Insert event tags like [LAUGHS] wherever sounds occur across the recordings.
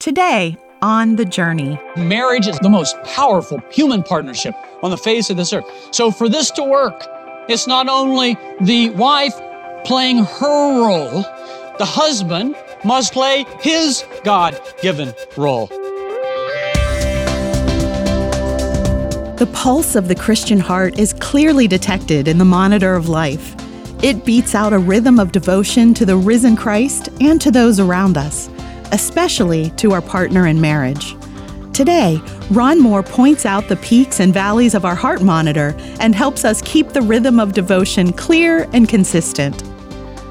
Today, on the journey. Marriage is the most powerful human partnership on the face of this earth. So, for this to work, it's not only the wife playing her role, the husband must play his God given role. The pulse of the Christian heart is clearly detected in the monitor of life. It beats out a rhythm of devotion to the risen Christ and to those around us, especially to our partner in marriage. Today, Ron Moore points out the peaks and valleys of our heart monitor and helps us keep the rhythm of devotion clear and consistent.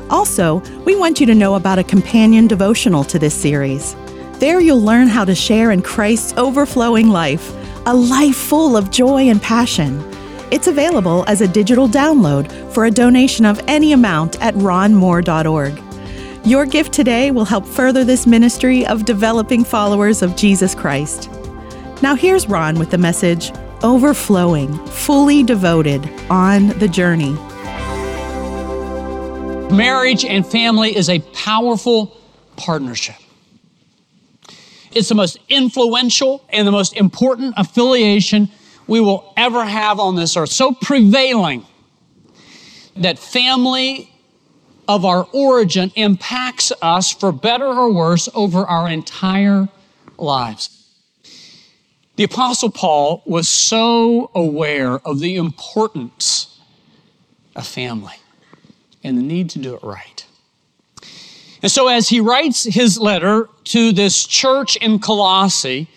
Also, we want you to know about a companion devotional to this series. There, you'll learn how to share in Christ's overflowing life, a life full of joy and passion. It's available as a digital download for a donation of any amount at ronmoore.org. Your gift today will help further this ministry of developing followers of Jesus Christ. Now, here's Ron with the message Overflowing, Fully Devoted on the Journey. Marriage and family is a powerful partnership. It's the most influential and the most important affiliation we will ever have on this earth. So prevailing that family of our origin impacts us for better or worse over our entire lives. The Apostle Paul was so aware of the importance of family and the need to do it right. And so, as he writes his letter to this church in Colossae,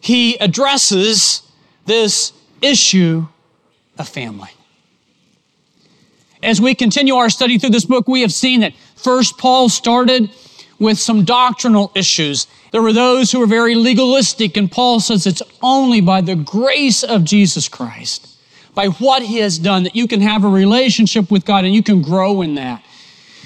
he addresses this issue of family. As we continue our study through this book, we have seen that first Paul started with some doctrinal issues. There were those who were very legalistic, and Paul says it's only by the grace of Jesus Christ, by what he has done, that you can have a relationship with God and you can grow in that.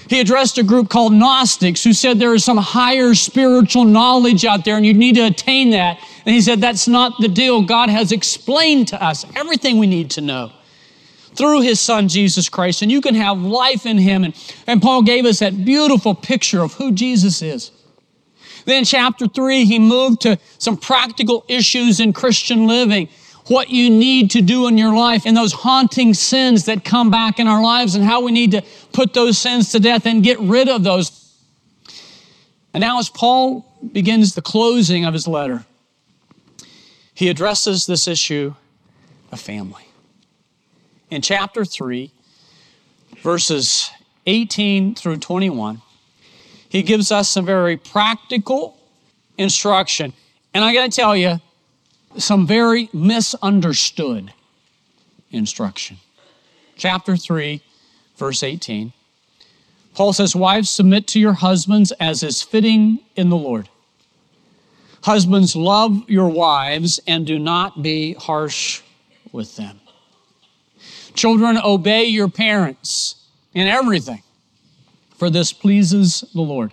He addressed a group called Gnostics who said there is some higher spiritual knowledge out there and you need to attain that. And he said that's not the deal. God has explained to us everything we need to know through his son Jesus Christ, and you can have life in him. And, and Paul gave us that beautiful picture of who Jesus is. Then, chapter three, he moved to some practical issues in Christian living what you need to do in your life and those haunting sins that come back in our lives and how we need to put those sins to death and get rid of those. And now, as Paul begins the closing of his letter, he addresses this issue of family. In chapter 3, verses 18 through 21, he gives us some very practical instruction. And I got to tell you, some very misunderstood instruction. Chapter 3, verse 18. Paul says, Wives, submit to your husbands as is fitting in the Lord. Husbands, love your wives and do not be harsh with them. Children, obey your parents in everything, for this pleases the Lord.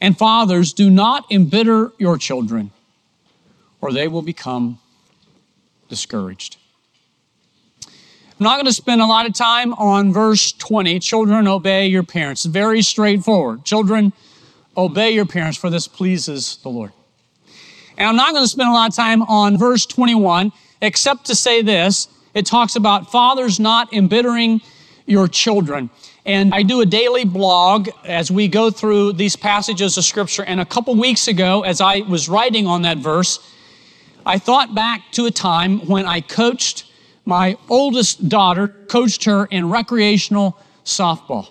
And fathers, do not embitter your children or they will become discouraged. I'm not going to spend a lot of time on verse 20. Children, obey your parents. Very straightforward. Children, obey your parents, for this pleases the Lord. And I'm not going to spend a lot of time on verse 21, except to say this. It talks about fathers not embittering your children. And I do a daily blog as we go through these passages of scripture. And a couple weeks ago, as I was writing on that verse, I thought back to a time when I coached my oldest daughter, coached her in recreational softball.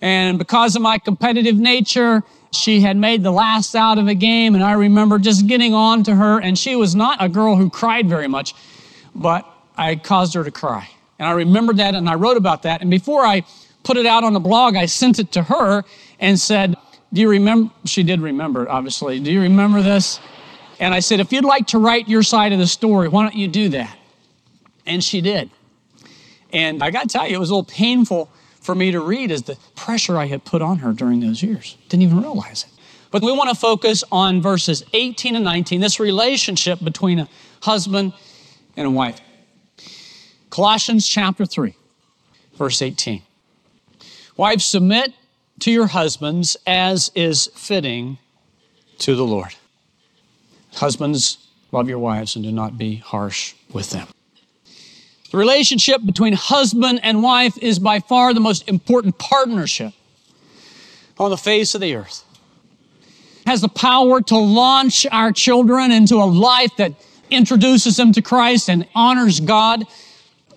And because of my competitive nature, she had made the last out of a game, and I remember just getting on to her, and she was not a girl who cried very much, but I caused her to cry. And I remembered that, and I wrote about that. And before I put it out on the blog, I sent it to her and said, Do you remember? She did remember, obviously. Do you remember this? And I said, if you'd like to write your side of the story, why don't you do that? And she did. And I got to tell you, it was a little painful for me to read as the pressure I had put on her during those years. Didn't even realize it. But we want to focus on verses 18 and 19, this relationship between a husband and a wife. Colossians chapter 3, verse 18. Wives, submit to your husbands as is fitting to the Lord. Husbands, love your wives and do not be harsh with them. The relationship between husband and wife is by far the most important partnership on the face of the earth. Has the power to launch our children into a life that introduces them to Christ and honors God,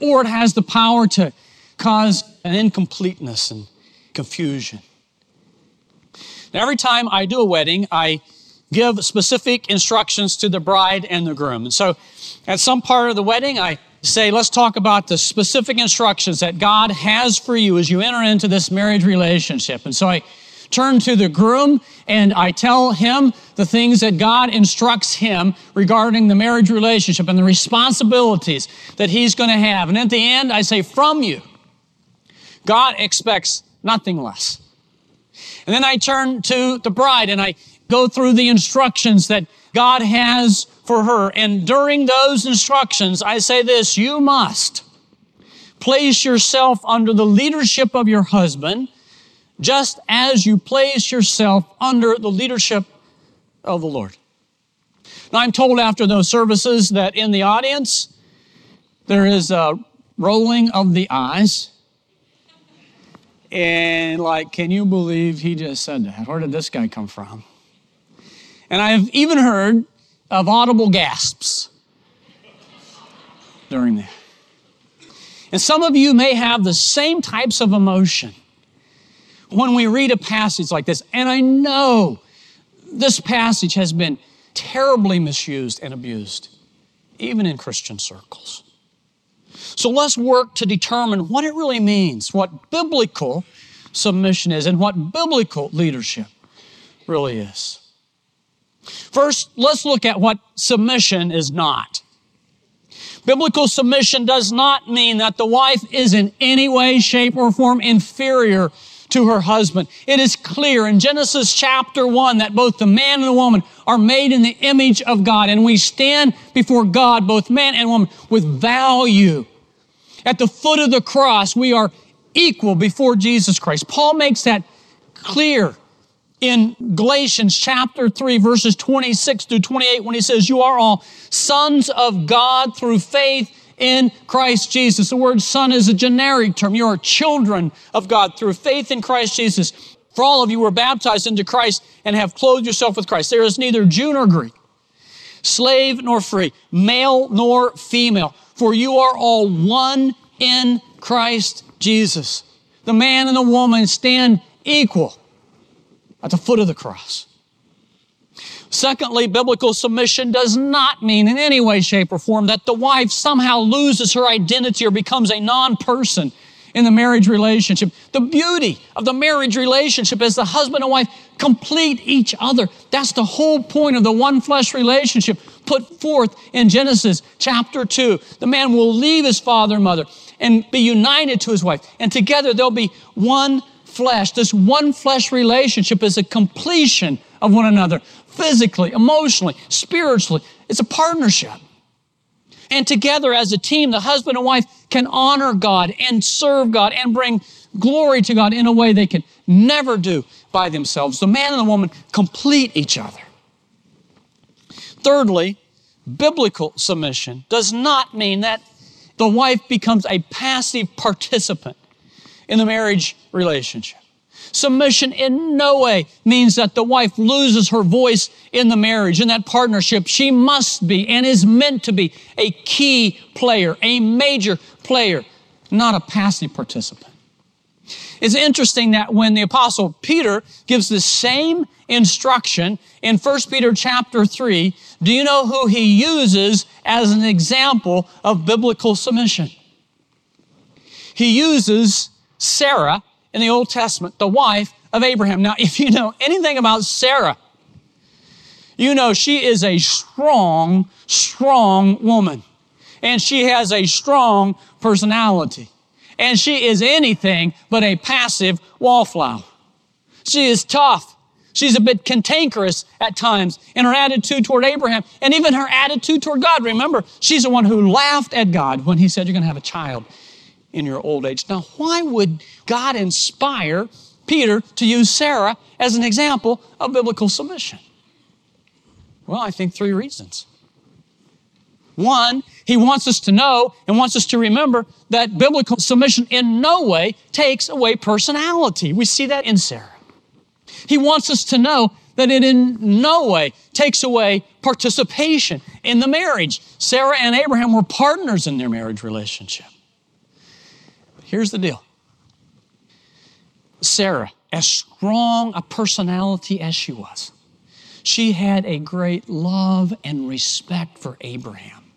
or it has the power to cause an incompleteness and confusion. Now, every time I do a wedding, I give specific instructions to the bride and the groom. And so, at some part of the wedding, I say, let's talk about the specific instructions that God has for you as you enter into this marriage relationship. And so I turn to the groom and I tell him the things that God instructs him regarding the marriage relationship and the responsibilities that he's going to have. And at the end, I say, from you, God expects nothing less. And then I turn to the bride and I go through the instructions that God has for her. And during those instructions, I say this, you must place yourself under the leadership of your husband, just as you place yourself under the leadership of the Lord. Now, I'm told after those services that in the audience, there is a rolling of the eyes. And like, can you believe he just said that? Where did this guy come from? And I've even heard of audible gasps during that. And some of you may have the same types of emotion when we read a passage like this. And I know this passage has been terribly misused and abused, even in Christian circles. So let's work to determine what it really means, what biblical submission is, and what biblical leadership really is. First, let's look at what submission is not. Biblical submission does not mean that the wife is in any way, shape, or form inferior to her husband. It is clear in Genesis chapter 1 that both the man and the woman are made in the image of God, and we stand before God, both man and woman, with value. At the foot of the cross, we are equal before Jesus Christ. Paul makes that clear in Galatians chapter 3, verses 26 through 28, when he says, You are all sons of God through faith in Christ Jesus. The word son is a generic term. You are children of God through faith in Christ Jesus. For all of you were baptized into Christ and have clothed yourself with Christ. There is neither Jew nor Greek, slave nor free, male nor female, for you are all one in Christ Jesus. The man and the woman stand equal at the foot of the cross. Secondly, biblical submission does not mean in any way, shape, or form that the wife somehow loses her identity or becomes a non person in the marriage relationship. The beauty of the marriage relationship is the husband and wife complete each other. That's the whole point of the one flesh relationship put forth in Genesis chapter 2. The man will leave his father and mother and be united to his wife, and together they'll be one flesh. This one flesh relationship is a completion of one another physically, emotionally, spiritually. It's a partnership. And together as a team, the husband and wife can honor God and serve God and bring glory to God in a way they can never do by themselves. The man and the woman complete each other. Thirdly, biblical submission does not mean that the wife becomes a passive participant in the marriage relationship. Submission in no way means that the wife loses her voice in the marriage, in that partnership. She must be and is meant to be a key player, a major player, not a passive participant. It's interesting that when the apostle Peter gives the same instruction in 1 Peter chapter 3, do you know who he uses as an example of biblical submission? He uses Sarah in the Old Testament, the wife of Abraham. Now, [LAUGHS] if you know anything about Sarah, you know she is a strong, strong woman. And she has a strong personality. And she is anything but a passive wallflower. She is tough. She's a bit cantankerous at times in her attitude toward Abraham and even her attitude toward God. Remember, she's the one who laughed at God when he said, You're going to have a child in your old age. Now, why would God inspire Peter to use Sarah as an example of biblical submission? Well, I think three reasons. One, he wants us to know and wants us to remember that biblical submission in no way takes away personality. We see that in Sarah. He wants us to know that it in no way takes away participation in the marriage. Sarah and Abraham were partners in their marriage relationship. Here's the deal Sarah, as strong a personality as she was, she had a great love and respect for Abraham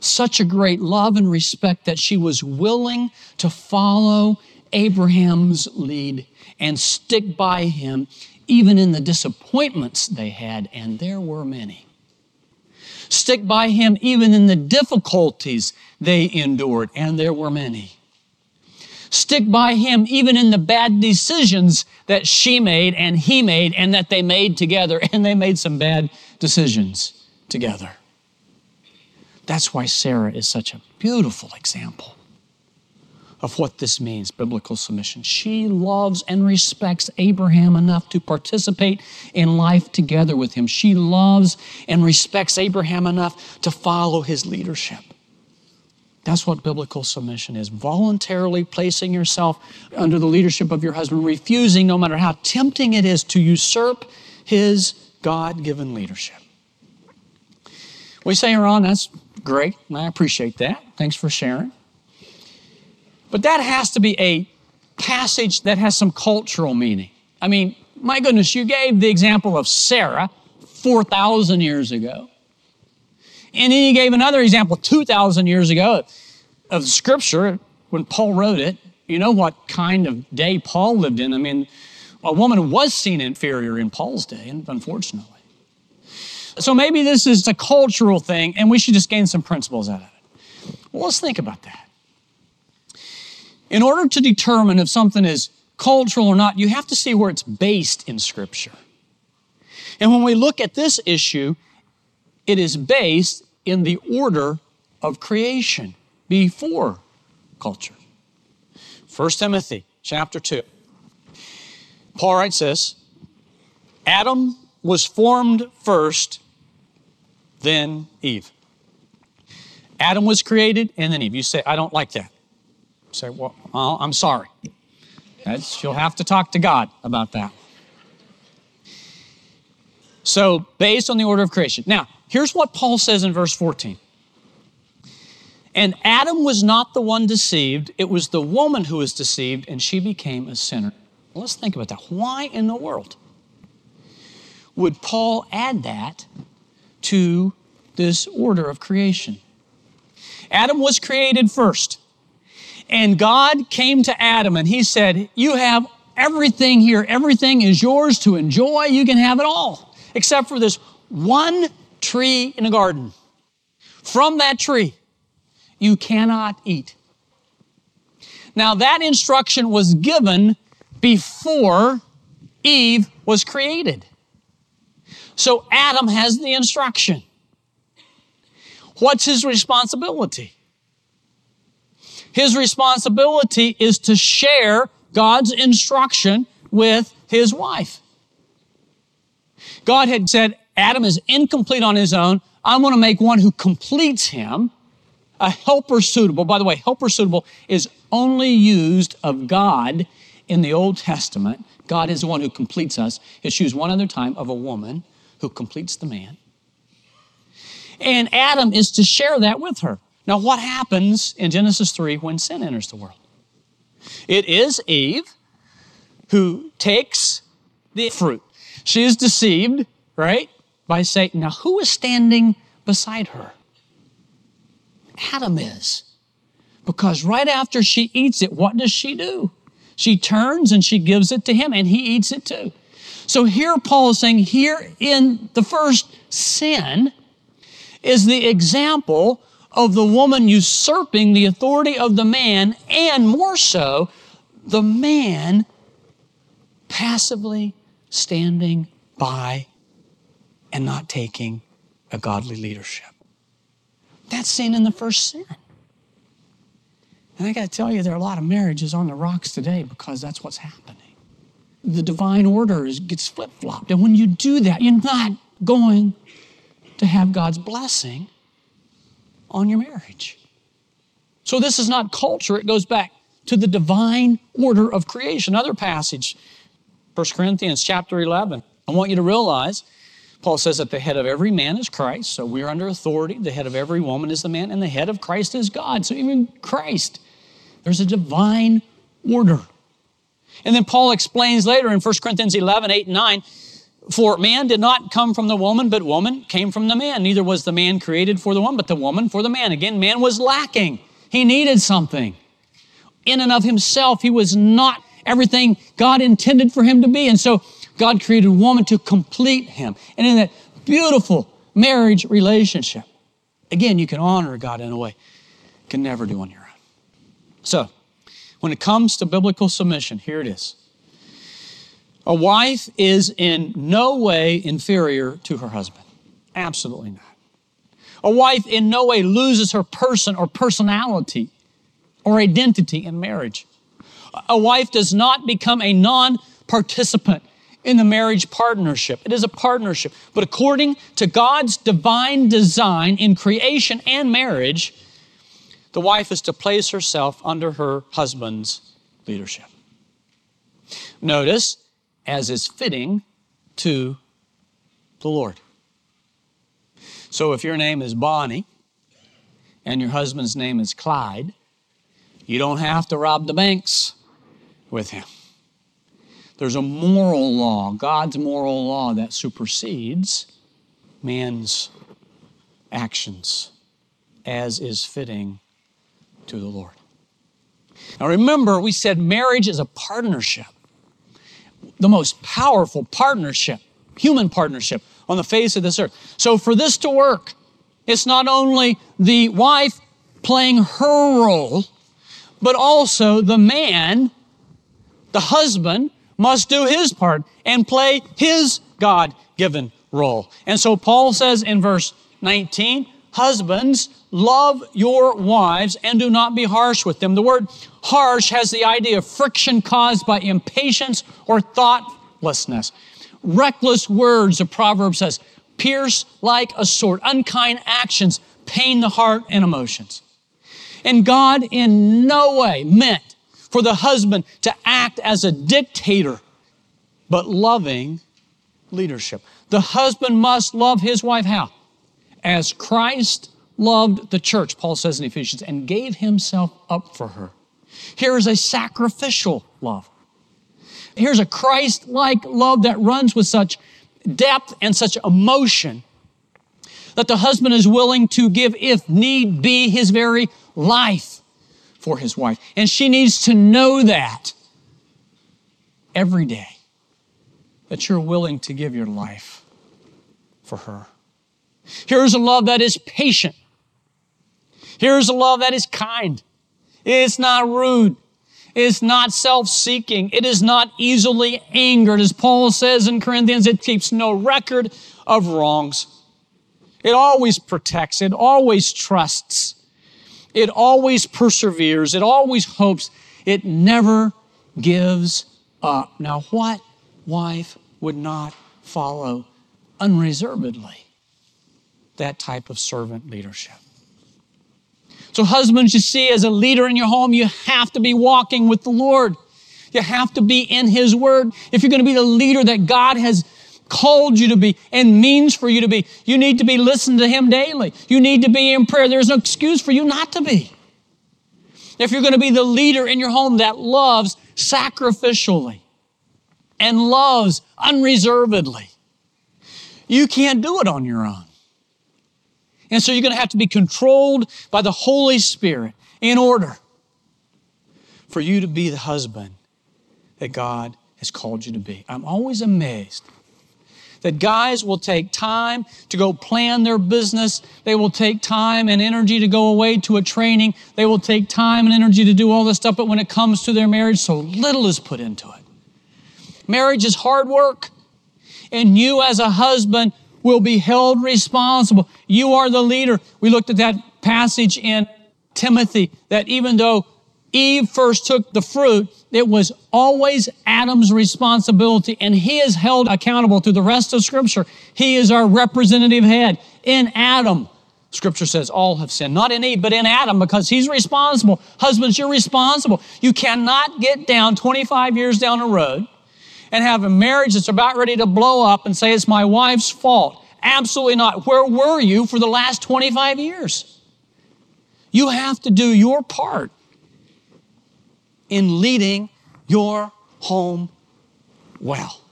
such a great love and respect that she was willing to follow Abraham's lead and stick by him even in the disappointments they had, and there were many. Stick by him even in the difficulties they endured, and there were many. Stick by him even in the bad decisions that she made and he made and that they made together, [LAUGHS] and they made some bad decisions together. That's why Sarah is such a beautiful example of what this means biblical submission. She loves and respects Abraham enough to participate in life together with him. She loves and respects Abraham enough to follow his leadership. That's what biblical submission is voluntarily placing yourself under the leadership of your husband, refusing, no matter how tempting it is, to usurp his God given leadership. We say, Ron, that's great. I appreciate that. Thanks for sharing. But that has to be a passage that has some cultural meaning. I mean, my goodness, you gave the example of Sarah 4,000 years ago. And then you gave another example 2,000 years ago of scripture when Paul wrote it. You know what kind of day Paul lived in. I mean, a woman was seen inferior in Paul's day, and unfortunately. So maybe this is a cultural thing and we should just gain some principles out of it. Well, let's think about that. In order to determine if something is cultural or not, you have to see where it's based in Scripture. And when we look at this issue, it is based in the order of creation before culture. 1 Timothy chapter 2. Paul writes this Adam was formed first, then Eve. Adam was created, and then Eve. You say, I don't like that. You say, well, I'm sorry. That's, you'll have to talk to God about that. So, based on the order of creation. Now, here's what Paul says in verse 14. And Adam was not the one deceived, it was the woman who was deceived, and she became a sinner. Well, let's think about that. Why in the world would Paul add that to this order of creation. Adam was created first. And God came to Adam and he said, You have everything here. Everything is yours to enjoy. You can have it all, except for this one tree in the garden. From that tree, you cannot eat. Now, that instruction was given before Eve was created. So Adam has the instruction. What's his responsibility? His responsibility is to share God's instruction with his wife. God had said, Adam is incomplete on his own. I'm going to make one who completes him, a helper suitable. By the way, helper suitable is only used of God in the Old Testament. God is the one who completes us. It's used one other time of a woman who completes the man. And Adam is to share that with her. Now, what happens in Genesis 3 when sin enters the world? It is Eve who takes the fruit. She is deceived, right, by Satan. Now, who is standing beside her? Adam is. Because right after she eats it, what does she do? She turns and she gives it to him, and he eats it too. So here Paul is saying, here in the first sin is the example of the woman usurping the authority of the man, and more so, the man passively standing by and not taking a godly leadership. That's seen in the first sin. And I got to tell you, there are a lot of marriages on the rocks today because that's what's happening the divine order is, gets flip flopped. And when you do that, you're not going to have God's blessing on your marriage. So this is not culture, it goes back to the divine order of creation. Another passage, 1 Corinthians chapter 11. I want you to realize Paul says that the head of every man is Christ, so we're under authority. The head of every woman is the man, and the head of Christ is God. So even Christ, there's a divine order. And then Paul explains later in 1 Corinthians 11, 8, and 9, for man did not come from the woman, but woman came from the man. Neither was the man created for the woman, but the woman for the man. Again, man was lacking. He needed something. In and of himself, he was not everything God intended for him to be. And so God created woman to complete him. And in that beautiful marriage relationship, again, you can honor God in a way you can never do on your own. So, when it comes to biblical submission, here it is. A wife is in no way inferior to her husband. Absolutely not. A wife in no way loses her person or personality or identity in marriage. A wife does not become a non participant in the marriage partnership. It is a partnership. But according to God's divine design in creation and marriage, the wife is to place herself under her husband's leadership. Notice, as is fitting to the Lord. So if your name is Bonnie and your husband's name is Clyde, you don't have to rob the banks with him. There's a moral law, God's moral law, that supersedes man's actions as is fitting to the Lord. Now remember, we said marriage is a partnership, the most powerful partnership, human partnership on the face of this earth. So for this to work, it's not only the wife playing her role, but also the man, the husband, must do his part and play his God given role. And so Paul says in verse 19, Husbands, love your wives and do not be harsh with them. The word harsh has the idea of friction caused by impatience or thoughtlessness. Reckless words, the proverb says, pierce like a sword. Unkind actions pain the heart and emotions. And God in no way meant for the husband to act as a dictator, but loving leadership. The husband must love his wife how? As Christ loved the church, Paul says in Ephesians, and gave himself up for her. Here is a sacrificial love. Here's a Christ like love that runs with such depth and such emotion that the husband is willing to give, if need be, his very life for his wife. And she needs to know that every day, that you're willing to give your life for her. Here's a love that is patient. Here's a love that is kind. It's not rude. It's not self-seeking. It is not easily angered. As Paul says in Corinthians, it keeps no record of wrongs. It always protects. It always trusts. It always perseveres. It always hopes. It never gives up. Now, what wife would not follow unreservedly that type of servant leadership? So, husbands, you see, as a leader in your home, you have to be walking with the Lord. You have to be in His Word. If you're going to be the leader that God has called you to be and means for you to be. You need to be listening to Him daily. You need to be in prayer. There's no excuse for you not to be. If you're going to be the leader in your home that loves sacrificially and loves unreservedly, you can't do it on your own. And so you're going to have to be controlled by the Holy Spirit in order for you to be the husband that God has called you to be. I'm always amazed that guys will take time to go plan their business. They will take time and energy to go away to a training. They will take time and energy to do all this stuff. But when it comes to their marriage, so little is put into it. Marriage is hard work. And you as a husband will be held responsible. You are the leader. We looked at that passage in Timothy that even though Eve first took the fruit, it was always Adam's responsibility, and he is held accountable through the rest of Scripture. He is our representative head. in Adam. Scripture says all have sinned, not in Eve, but in Adam because he's responsible. Husbands, you're responsible. You cannot get down 25 years down the road and have a marriage that's about ready to blow up and say it's my wife's fault. Absolutely not. Where were you for the last 25 years? You have to do your part in leading your home well.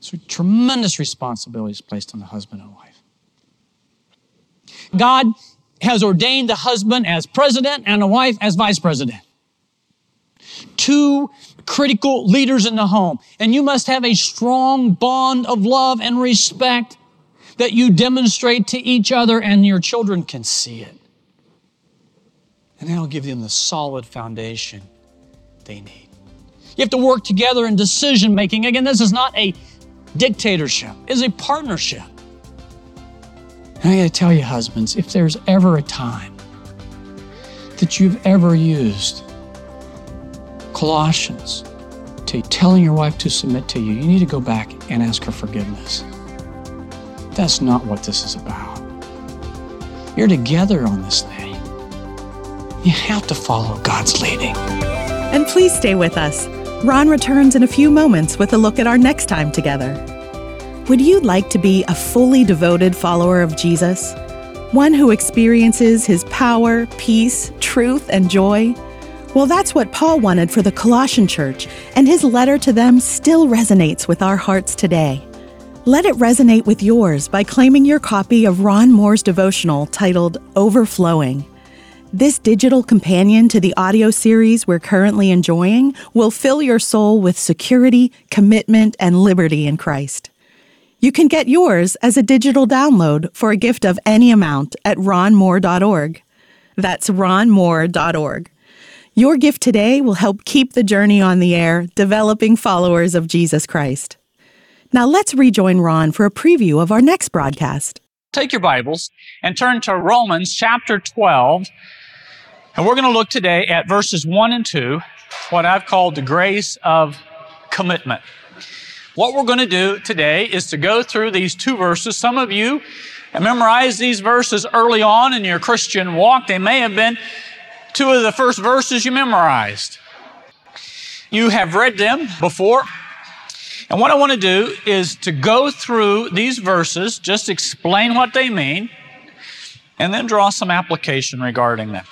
So, tremendous responsibilities placed on the husband and wife. God has ordained the husband as president and the wife as vice president. Two critical leaders in the home. And you must have a strong bond of love and respect that you demonstrate to each other and your children can see it. And that'll give them the solid foundation they need. You have to work together in decision making. Again, this is not a dictatorship, it's a partnership. And I got to tell you, husbands, if there's ever a time that you've ever used Colossians to telling your wife to submit to you, you need to go back and ask her forgiveness. That's not what this is about. You're together on this thing. You have to follow God's leading. And please stay with us. Ron returns in a few moments with a look at our next time together. Would you like to be a fully devoted follower of Jesus? One who experiences his power, peace, truth, and joy? Well, that's what Paul wanted for the Colossian church, and his letter to them still resonates with our hearts today. Let it resonate with yours by claiming your copy of Ron Moore's devotional titled Overflowing. This digital companion to the audio series we're currently enjoying will fill your soul with security, commitment, and liberty in Christ. You can get yours as a digital download for a gift of any amount at ronmoore.org. That's ronmoore.org. Your gift today will help keep the journey on the air, developing followers of Jesus Christ. Now let's rejoin Ron for a preview of our next broadcast. Take your Bibles and turn to Romans chapter 12. And we're going to look today at verses 1 and 2, what I've called the grace of commitment. What we're going to do today is to go through these two verses. Some of you memorized these verses early on in your Christian walk. They may have been two of the first verses you memorized. You have read them before. And what I want to do is to go through these verses, just explain what they mean, and then draw some application regarding them.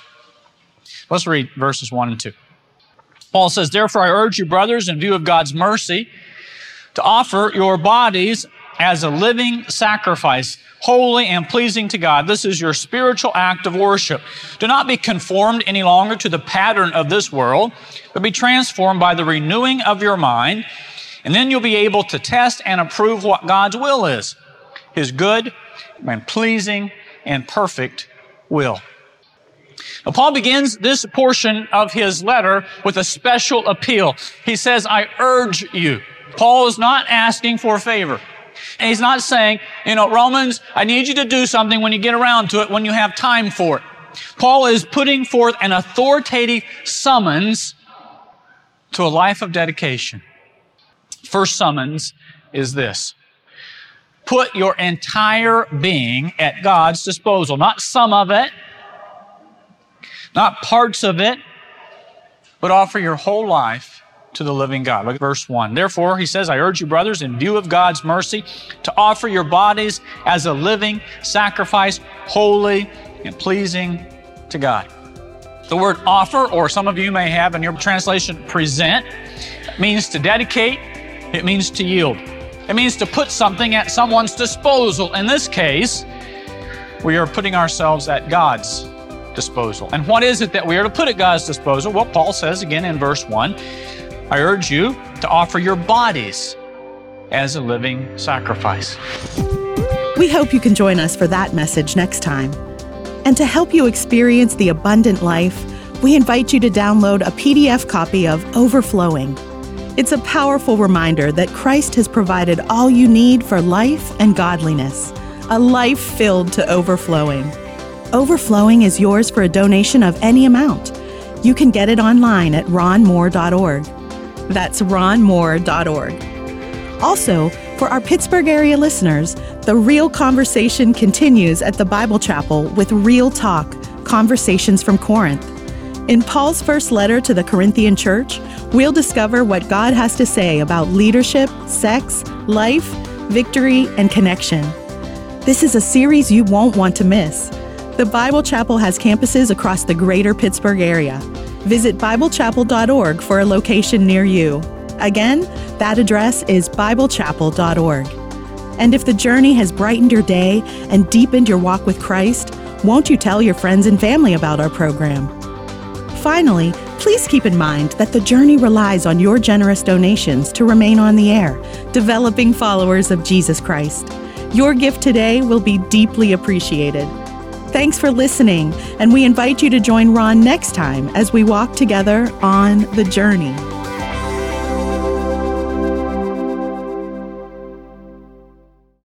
Let's read verses 1 and 2. Paul says, Therefore I urge you, brothers, in view of God's mercy, to offer your bodies as a living sacrifice, holy and pleasing to God. This is your spiritual act of worship. Do not be conformed any longer to the pattern of this world, but be transformed by the renewing of your mind, and then you'll be able to test and approve what God's will is His good and pleasing and perfect will. Now, Paul begins this portion of his letter with a special appeal. He says, I urge you. Paul is not asking for a favor. And he's not saying, you know, Romans, I need you to do something when you get around to it, when you have time for it. Paul is putting forth an authoritative summons to a life of dedication. First summons is this. Put your entire being at God's disposal, not some of it, not parts of it, but offer your whole life to the living God. Look at verse 1. Therefore, he says, I urge you, brothers, in view of God's mercy, to offer your bodies as a living sacrifice, holy and pleasing to God. The word offer, or some of you may have in your translation present, means to dedicate, it means to yield. It means to put something at someone's disposal. In this case, we are putting ourselves at God's disposal. And what is it that we are to put at God's disposal? Well, Paul says again in verse 1 I urge you to offer your bodies as a living sacrifice. We hope you can join us for that message next time. And to help you experience the abundant life, we invite you to download a PDF copy of Overflowing. It's a powerful reminder that Christ has provided all you need for life and godliness, a life filled to overflowing. Overflowing is yours for a donation of any amount. You can get it online at ronmoore.org. That's ronmoore.org. Also, For our Pittsburgh area listeners, the real conversation continues at the Bible Chapel with Real Talk Conversations from Corinth. In Paul's first letter to the Corinthian church, we'll discover what God has to say about leadership, sex, life, victory, and connection. This is a series you won't want to miss. The Bible Chapel has campuses across the greater Pittsburgh area. Visit BibleChapel.org for a location near you. Again, that address is BibleChapel.org. And if the journey has brightened your day and deepened your walk with Christ, won't you tell your friends and family about our program? Finally, please keep in mind that the journey relies on your generous donations to remain on the air, developing followers of Jesus Christ. Your gift today will be deeply appreciated. Thanks for listening, and we invite you to join Ron next time as we walk together on the journey.